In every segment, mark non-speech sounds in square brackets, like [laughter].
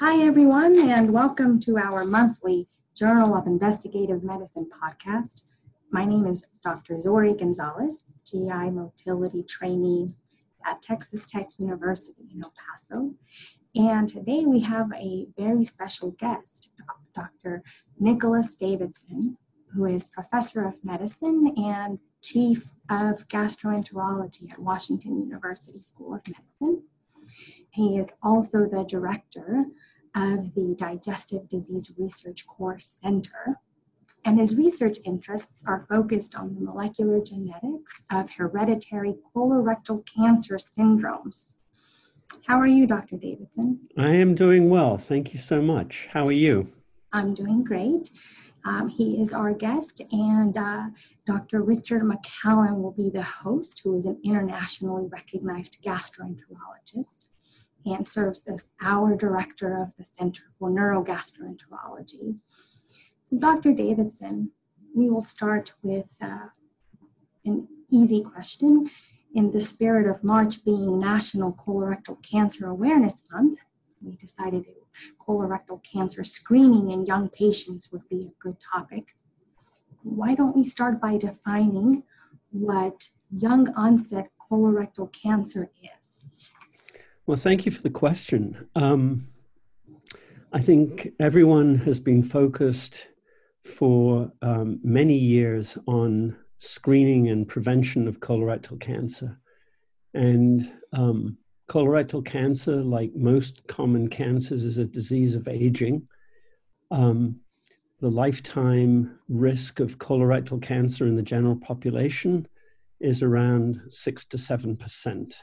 Hi, everyone, and welcome to our monthly Journal of Investigative Medicine podcast. My name is Dr. Zori Gonzalez, GI motility trainee at Texas Tech University in El Paso. And today we have a very special guest, Dr. Nicholas Davidson, who is professor of medicine and chief of gastroenterology at Washington University School of Medicine. He is also the director of the Digestive Disease Research Core Center. And his research interests are focused on the molecular genetics of hereditary colorectal cancer syndromes. How are you, Dr. Davidson? I am doing well. Thank you so much. How are you? I'm doing great. Um, he is our guest, and uh, Dr. Richard McCallum will be the host, who is an internationally recognized gastroenterologist and serves as our director of the Center for Neurogastroenterology. Dr. Davidson, we will start with uh, an easy question. In the spirit of March being National Colorectal Cancer Awareness Month, we decided colorectal cancer screening in young patients would be a good topic. Why don't we start by defining what young onset colorectal cancer is? Well, thank you for the question. Um, I think everyone has been focused for um, many years on screening and prevention of colorectal cancer. And um, colorectal cancer, like most common cancers, is a disease of aging. Um, the lifetime risk of colorectal cancer in the general population is around six to seven percent.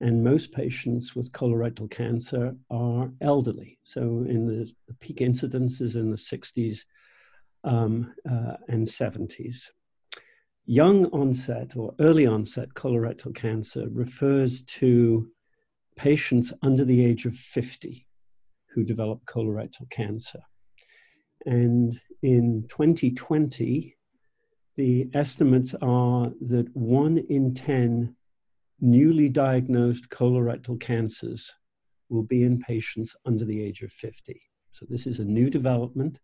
And most patients with colorectal cancer are elderly. So, in the, the peak incidence is in the 60s um, uh, and 70s. Young onset or early onset colorectal cancer refers to patients under the age of 50 who develop colorectal cancer. And in 2020, the estimates are that one in 10 newly diagnosed colorectal cancers will be in patients under the age of 50. So, this is a new development,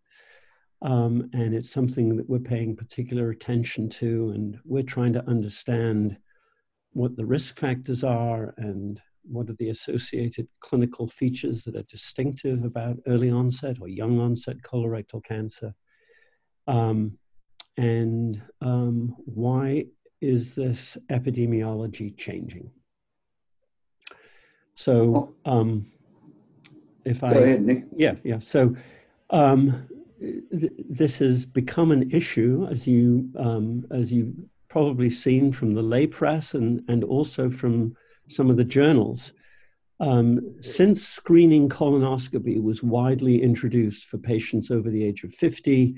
um, and it's something that we're paying particular attention to, and we're trying to understand what the risk factors are and what are the associated clinical features that are distinctive about early onset or young onset colorectal cancer. Um, and um, why is this epidemiology changing? So, um, if Go I ahead, Nick. yeah, yeah. So, um, th- this has become an issue, as you um, as you probably seen from the lay press and and also from some of the journals. Um, since screening colonoscopy was widely introduced for patients over the age of 50,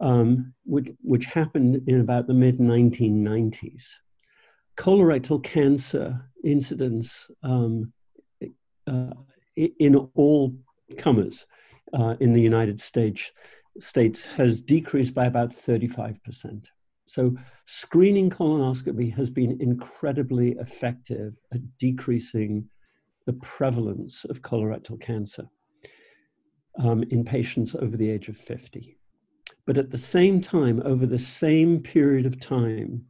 um, which, which happened in about the mid 1990s. Colorectal cancer incidence um, uh, in all comers uh, in the United States, States has decreased by about 35%. So, screening colonoscopy has been incredibly effective at decreasing the prevalence of colorectal cancer um, in patients over the age of 50. But at the same time, over the same period of time,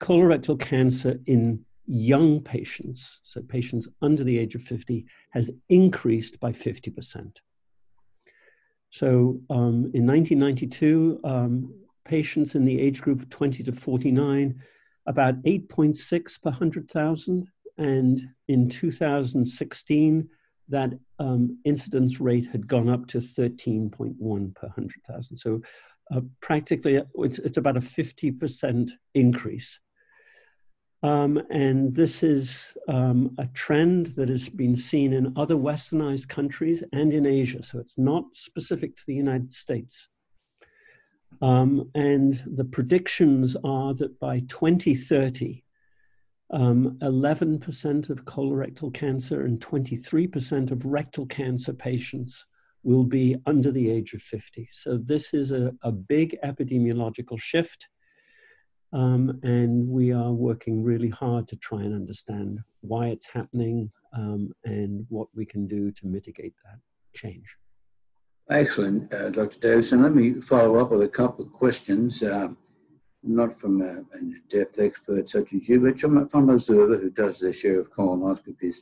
colorectal cancer in young patients, so patients under the age of 50, has increased by 50%. So um, in 1992, um, patients in the age group 20 to 49, about 8.6 per 100,000. And in 2016, that um, incidence rate had gone up to 13.1 per 100,000. So uh, practically, it's, it's, about a 50% increase. Um, and this is um, a trend that has been seen in other westernized countries and in Asia. So it's not specific to the United States. Um, and the predictions are that by 2030, um, 11% of colorectal cancer and 23% of rectal cancer patients will be under the age of 50. So, this is a, a big epidemiological shift. Um, and we are working really hard to try and understand why it's happening um, and what we can do to mitigate that. change. Excellent, uh, Dr. Davidson. Let me follow up with a couple of questions, uh, not from a, a depth expert such as you, but from, from an observer who does their share of colonoscopies.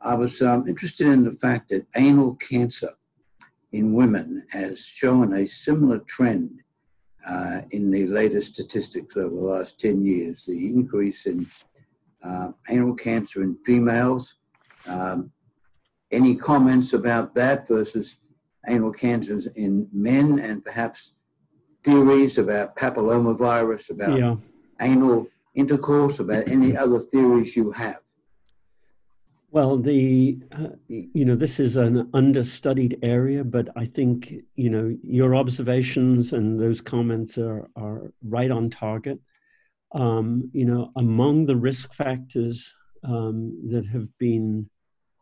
I was um, interested in the fact that anal cancer in women has shown a similar trend uh, in the latest statistics over the last 10 years. The increase in uh, anal cancer in females. Um, any comments about that versus anal cancers in men and perhaps theories about papillomavirus, about yeah. anal intercourse, about any other theories you have? Well, the uh, you know this is an understudied area, but I think you know your observations and those comments are are right on target. Um, you know, among the risk factors um, that have been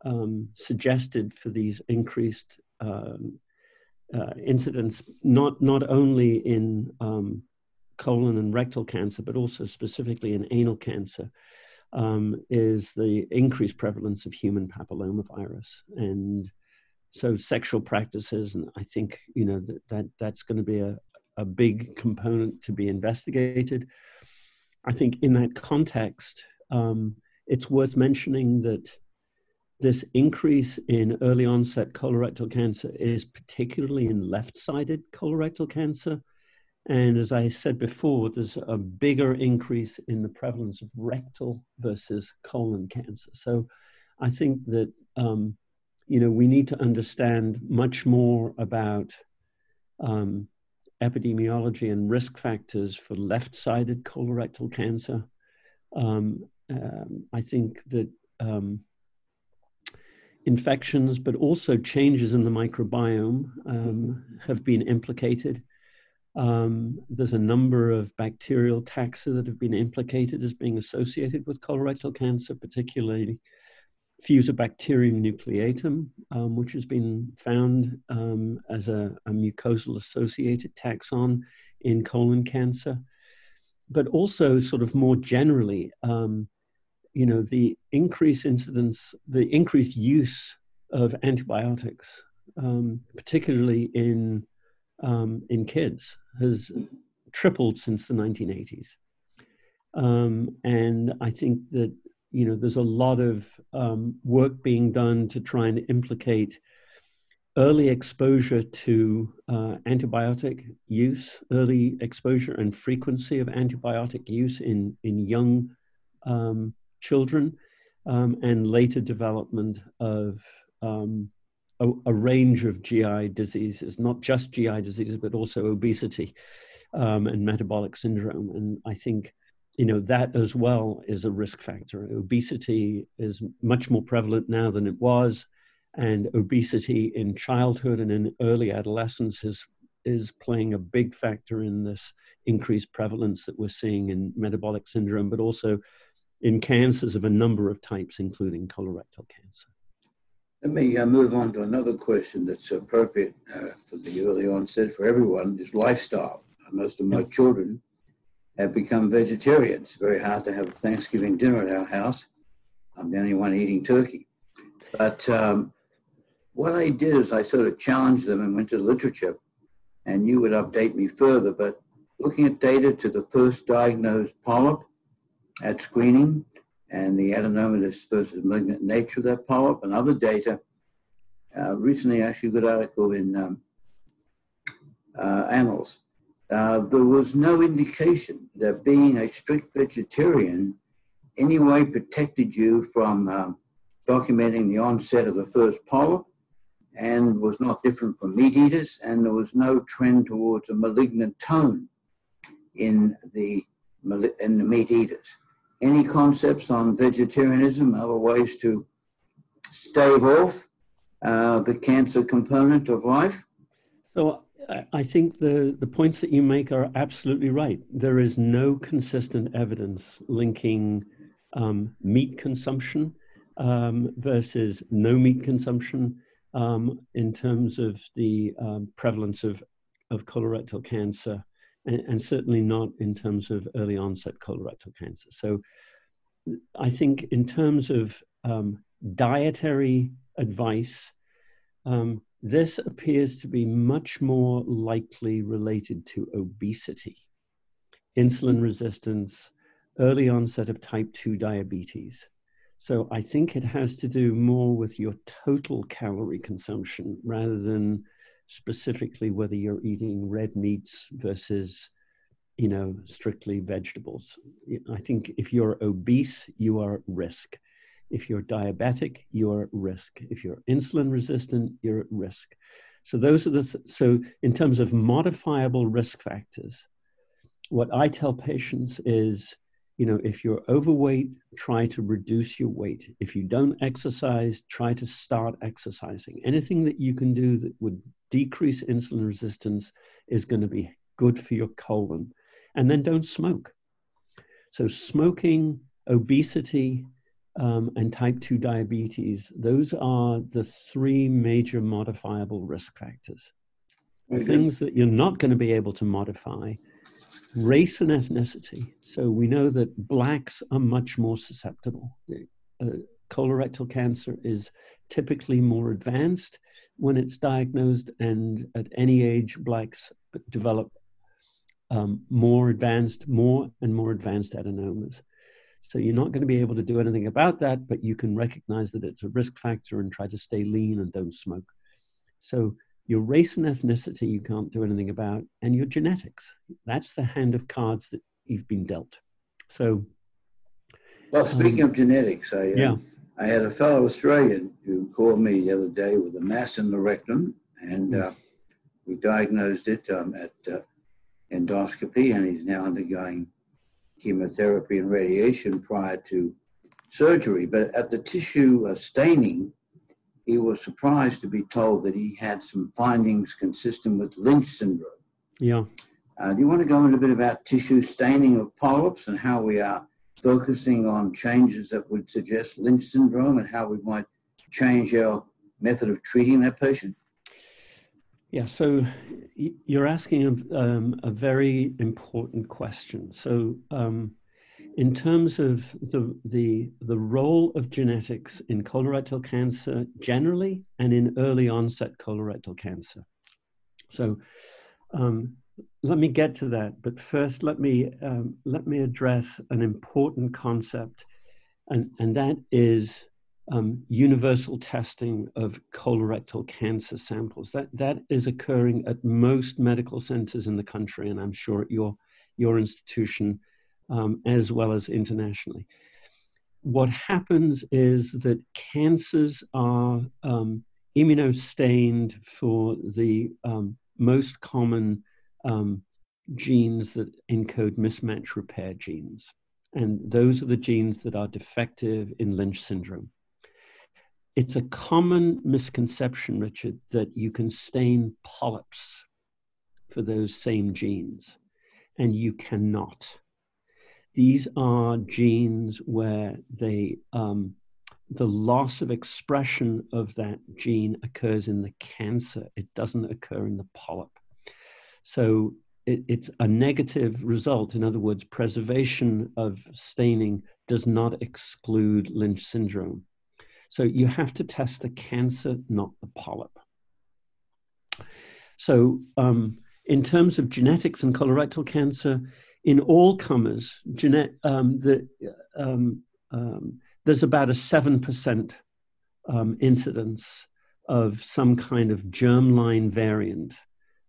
um, suggested for these increased um, uh, incidence, not not only in um, colon and rectal cancer, but also specifically in anal cancer um, is the increased prevalence of human papillomavirus. And so sexual practices, and I think, you know, that, that that's going to be a, a big component to be investigated. I think in that context, um, it's worth mentioning that this increase in early onset colorectal cancer is particularly in left sided colorectal cancer and as I said before, there's a bigger increase in the prevalence of rectal versus colon cancer. So I think that, um, you know, we need to understand much more about um, epidemiology and risk factors for left sided colorectal cancer. Um, um, I think that um, infections, but also changes in the microbiome, um, have been implicated. Um, there's a number of bacterial taxa that have been implicated as being associated with colorectal cancer, particularly Fusobacterium nucleatum, um, which has been found um, as a, a, mucosal associated taxon in colon cancer. But also, sort of more generally, um, you know, the increased incidence, the increased use of antibiotics, um, particularly in um, in kids has tripled since the 1980s. Um, and I think that you know there's a lot of um, work being done to try and implicate early exposure to uh, antibiotic use, early exposure and frequency of antibiotic use in in young um, children, um, and later development of um, a, a, range of GI diseases, not just GI diseases, but also obesity um, and metabolic syndrome. And I think, you know, that as well is a risk factor. Obesity is much more prevalent now than it was. And obesity in childhood and in early adolescence is, is playing a big factor in this increased prevalence that we're seeing in metabolic syndrome, but also in cancers of a number of types, including colorectal cancer. Let me uh, move on to another question that's appropriate uh, for the early onset for everyone is lifestyle. Most of my children have become vegetarians. very hard to have a Thanksgiving dinner at our house. I'm the only one eating turkey. But um, what I did is I sort of challenged them and went to the literature, and you would update me further. But looking at data to the first diagnosed polyp at screening, and the adenomatous versus malignant nature of that polyp and other data. Uh, recently, actually, a good article in um, uh, Annals. Uh, there was no indication that being a strict vegetarian anyway protected you from um, documenting the onset of the first polyp and was not different from meat eaters, and there was no trend towards a malignant tone in the, in the meat eaters any concepts on vegetarianism, other ways to stave off uh, the cancer component of life? So I think the, the points that you make are absolutely right. There is no consistent evidence linking um, meat consumption um, versus no meat consumption um, in terms of the um, prevalence of, of colorectal cancer and, and, certainly not in terms of early onset colorectal cancer. So I think in terms of um, dietary advice, um, this appears to be much more likely related to obesity, insulin resistance, early onset of type 2 diabetes. So I think it has to do more with your total calorie consumption rather than specifically whether you're eating red meats versus you know strictly vegetables. I think if you're obese you are at risk. If you're diabetic you're at risk. If you're insulin resistant you're at risk. So those are the th- so in terms of modifiable risk factors what i tell patients is you know if you're overweight try to reduce your weight. If you don't exercise try to start exercising. Anything that you can do that would decrease insulin resistance is going to be good for your colon. And then don't smoke. So smoking obesity um, and type 2 diabetes those are the three major modifiable risk factors. The things that you're not going to be able to modify race and ethnicity. So we know that blacks are much more susceptible. Uh, colorectal cancer is typically more advanced when it's diagnosed, and at any age, blacks develop um, more advanced, more and more advanced adenomas. So you're not going to be able to do anything about that, but you can recognize that it's a risk factor and try to stay lean and don't smoke. So your race and ethnicity, you can't do anything about, and your genetics. That's the hand of cards that you've been dealt. So, well, speaking um, of genetics, I, uh, yeah. I had a fellow Australian who called me the other day with a mass in the rectum, and uh, we diagnosed it um, at uh, endoscopy, and he's now undergoing chemotherapy and radiation prior to surgery. But at the tissue uh, staining, he was surprised to be told that he had some findings consistent with Lynch syndrome. Yeah. Uh, do you want to go into a bit about tissue staining of polyps and how we are focusing on changes that would suggest Lynch syndrome and how we might change our method of treating that patient? Yeah, so you're asking a, um, a very important question. So, um, in terms of the, the, the role of genetics in colorectal cancer generally and in early onset colorectal cancer. So um, let me get to that, but first let me, um, let me address an important concept, and, and that is um, universal testing of colorectal cancer samples. That, that is occurring at most medical centers in the country, and I'm sure at your, your institution um, as well as internationally. What happens is that cancers are um, immunostained for the um, most common um, genes that encode mismatch repair genes. And those are the genes that are defective in Lynch syndrome. It's a common misconception, Richard, that you can stain polyps for those same genes, and you cannot. These are genes where they, um, the loss of expression of that gene occurs in the cancer. It doesn't occur in the polyp. So it, it's a negative result. In other words, preservation of staining does not exclude Lynch syndrome. So you have to test the cancer, not the polyp. So um, in terms of genetics and colorectal cancer, in all comers, um, the, um, um, there's about a 7% um, incidence of some kind of germline variant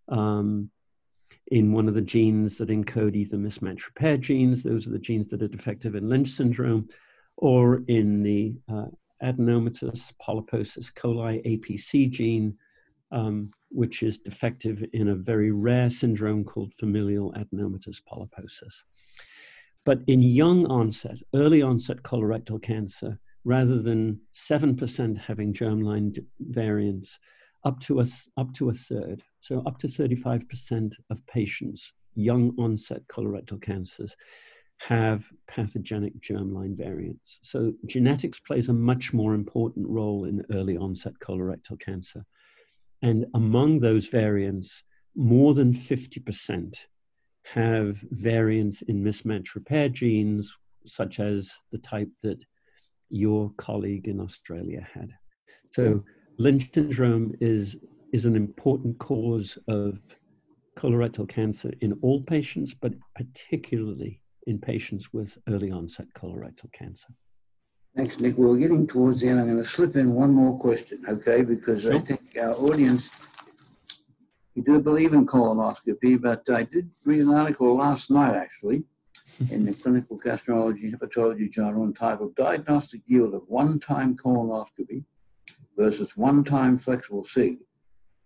um, in one of the genes that encode either mismatch repair genes, those are the genes that are defective in Lynch syndrome, or in the uh, adenomatous polyposis coli APC gene, um, which is defective in a very rare syndrome called familial adenomatous polyposis. But in young onset, early onset colorectal cancer, rather than 7% having germline variants, up to a, up to a third, so up to 35% of patients, young onset colorectal cancers, have pathogenic germline variants. So genetics plays a much more important role in early onset colorectal cancer. And among those variants, more than 50% have variants in mismatch repair genes, such as the type that your colleague in Australia had. So Lynch syndrome is is an important cause of colorectal cancer in all patients, but particularly in patients with early onset colorectal cancer. Thanks, Nick. We're getting towards the end. I'm going to slip in one more question, okay? Because. I think our audience, you do believe in colonoscopy, but I did read an article last night, actually, [laughs] in the Clinical Gastroenterology Hepatology Journal entitled Diagnostic Yield of One-Time Colonoscopy versus One-Time Flexible SIG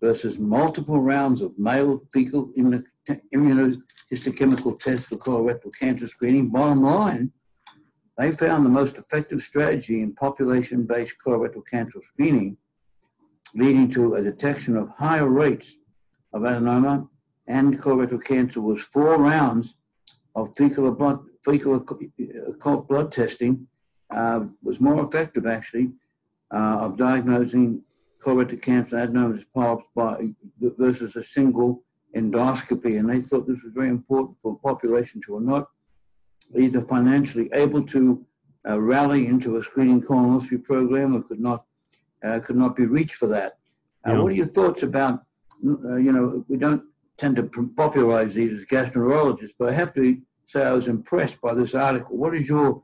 versus multiple rounds of male fecal immunohistochemical tests for colorectal cancer screening. Bottom line, they found the most effective strategy in population-based colorectal cancer screening, leading to a detection of higher rates of adenoma and colorectal cancer was four rounds of fecal blood, fecal occult blood testing uh, was more effective actually uh, of diagnosing colorectal cancer adenomas polyps by, versus a single endoscopy. And they thought this was very important for populations who are not either financially able to uh, rally into a screening colonoscopy program or could not uh, could not be reached for that. Uh, yeah. What are your thoughts about? Uh, you know, we don't tend to popularize these as gastroenterologists, but I have to say I was impressed by this article. What is your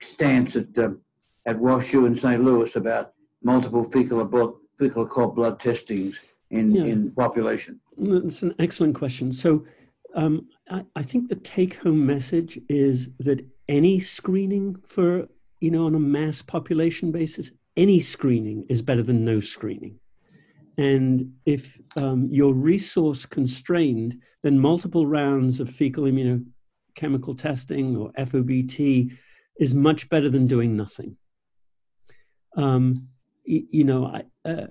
stance at um, at WashU in St. Louis about multiple fecal blood fecal occult blood testings in yeah. in population? That's an excellent question. So um, I, I, think the take home message is that any screening for, you know, on a mass population basis, any screening is better than no screening. And if um, you're resource constrained, then multiple rounds of fecal immunochemical testing or FOBT is much better than doing nothing. Um, you know, uh,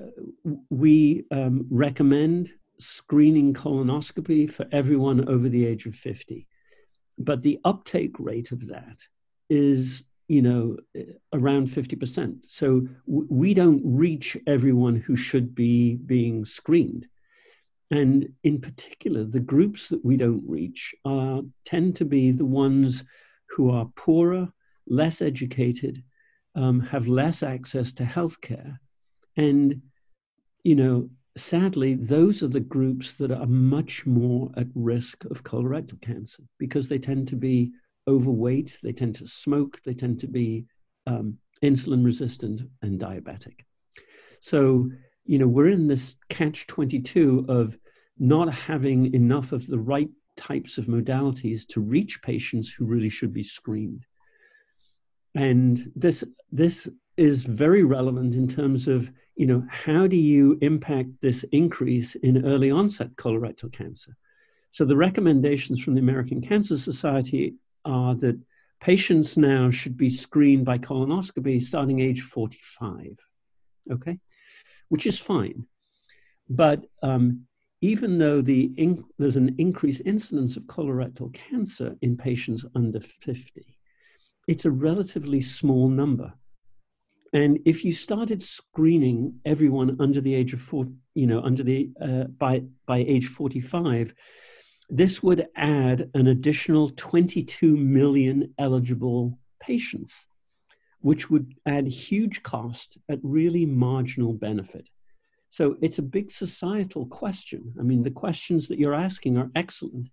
we um, recommend screening colonoscopy for everyone over the age of 50. But the uptake rate of that is, you know, around 50%. So w- we don't reach everyone who should be being screened. And in particular, the groups that we don't reach are, tend to be the ones who are poorer, less educated, um, have less access to healthcare. And, you know, sadly, those are the groups that are much more at risk of colorectal cancer because they tend to be overweight, they tend to smoke, they tend to be um, insulin resistant and diabetic. So, you know, we're in this catch 22 of not having enough of the right types of modalities to reach patients who really should be screened. And this, this is very relevant in terms of you know, how do you impact this increase in early onset colorectal cancer? So the recommendations from the American Cancer Society are that patients now should be screened by colonoscopy starting age 45, okay, which is fine. But um, even though the there's an increased incidence of colorectal cancer in patients under 50, it's a relatively small number. And if you started screening everyone under the age of four, you know, under the uh, by by age 45, this would add an additional 22 million eligible patients, which would add huge cost at really marginal benefit. So it's a big societal question. I mean, the questions that you're asking are excellent.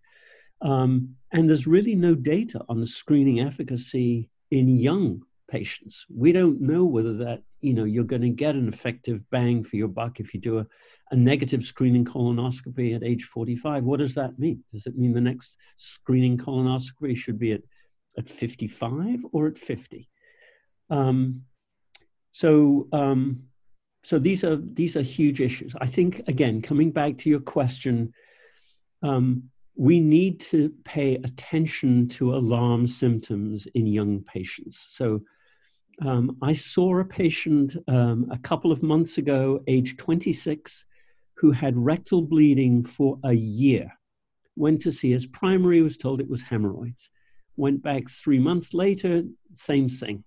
Um, and there's really no data on the screening efficacy in young patients. We don't know whether that, you know, you're going to get an effective bang for your buck if you do a, a negative screening colonoscopy at age 45. What does that mean? Does it mean the next screening colonoscopy should be at, at 55 or at 50? Um, so, um, so these are these are huge issues. I think again, coming back to your question, um, we need to pay attention to alarm symptoms in young patients. So um, I saw a patient um, a couple of months ago, age 26, who had rectal bleeding for a year. Went to see his primary, was told it was hemorrhoids. Went back three months later, same thing.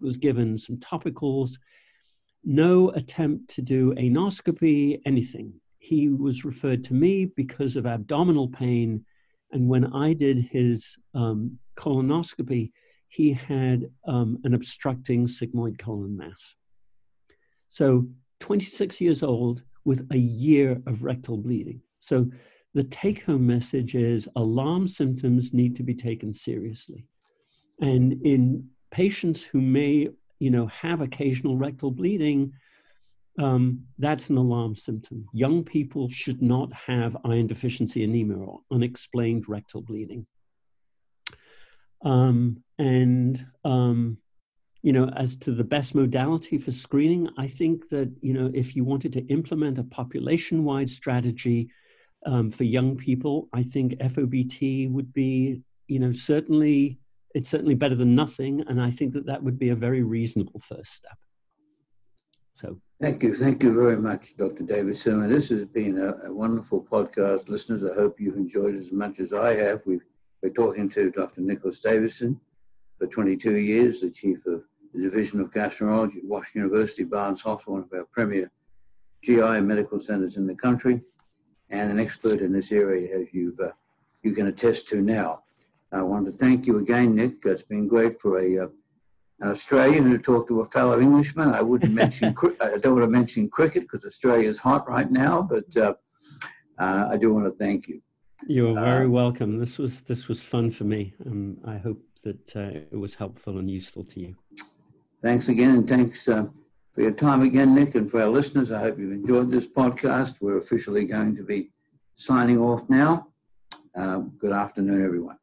Was given some topicals, no attempt to do anoscopy, anything. He was referred to me because of abdominal pain. And when I did his um, colonoscopy, he had um, an obstructing sigmoid colon mass. So 26 years old with a year of rectal bleeding. So the take home message is alarm symptoms need to be taken seriously. And in patients who may, you know, have occasional rectal bleeding, um, that's an alarm symptom. Young people should not have iron deficiency anemia or unexplained rectal bleeding. Um, and um, you know, as to the best modality for screening, I think that you know, if you wanted to implement a population-wide strategy um, for young people, I think FOBT would be, you know, certainly it's certainly better than nothing, and I think that that would be a very reasonable first step. So. Thank you. Thank you very much, Dr. David Sermon. This has been a, a, wonderful podcast. Listeners, I hope you've enjoyed it as much as I have. we are talking to Dr. Nicholas Davidson for 22 years, the chief of the Division of Gastroenterology at Washington University, Barnes Hospital, one of our premier GI medical centers in the country, and an expert in this area, as you've, uh, you can attest to now. I want to thank you again, Nick. It's been great for a uh, an Australian who talked to a fellow Englishman. I wouldn't [laughs] mention, I don't want to mention cricket because Australia is hot right now, but uh, uh, I do want to thank you. You are very uh, welcome. This was this was fun for me. Um, I hope that uh, it was helpful and useful to you. Thanks again, and thanks uh, for your time again, Nick, and for our listeners. I hope you've enjoyed this podcast. We're officially going to be signing off now. good afternoon, everyone.